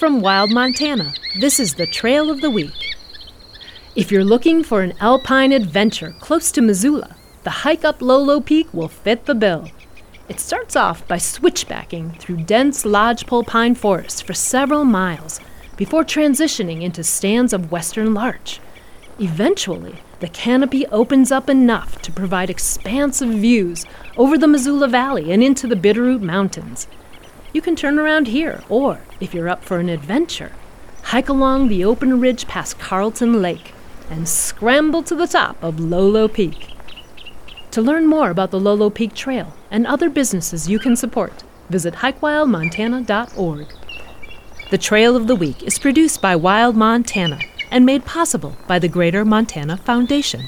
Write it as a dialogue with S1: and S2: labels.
S1: From Wild Montana, this is the Trail of the Week. If you're looking for an alpine adventure close to Missoula, the hike up Lolo Peak will fit the bill. It starts off by switchbacking through dense lodgepole pine forest for several miles before transitioning into stands of western larch. Eventually, the canopy opens up enough to provide expansive views over the Missoula Valley and into the Bitterroot Mountains. You can turn around here, or, if you're up for an adventure, hike along the open ridge past Carlton Lake and scramble to the top of Lolo Peak. To learn more about the Lolo Peak Trail and other businesses you can support, visit hikewildmontana.org. The Trail of the Week is produced by Wild Montana and made possible by the Greater Montana Foundation.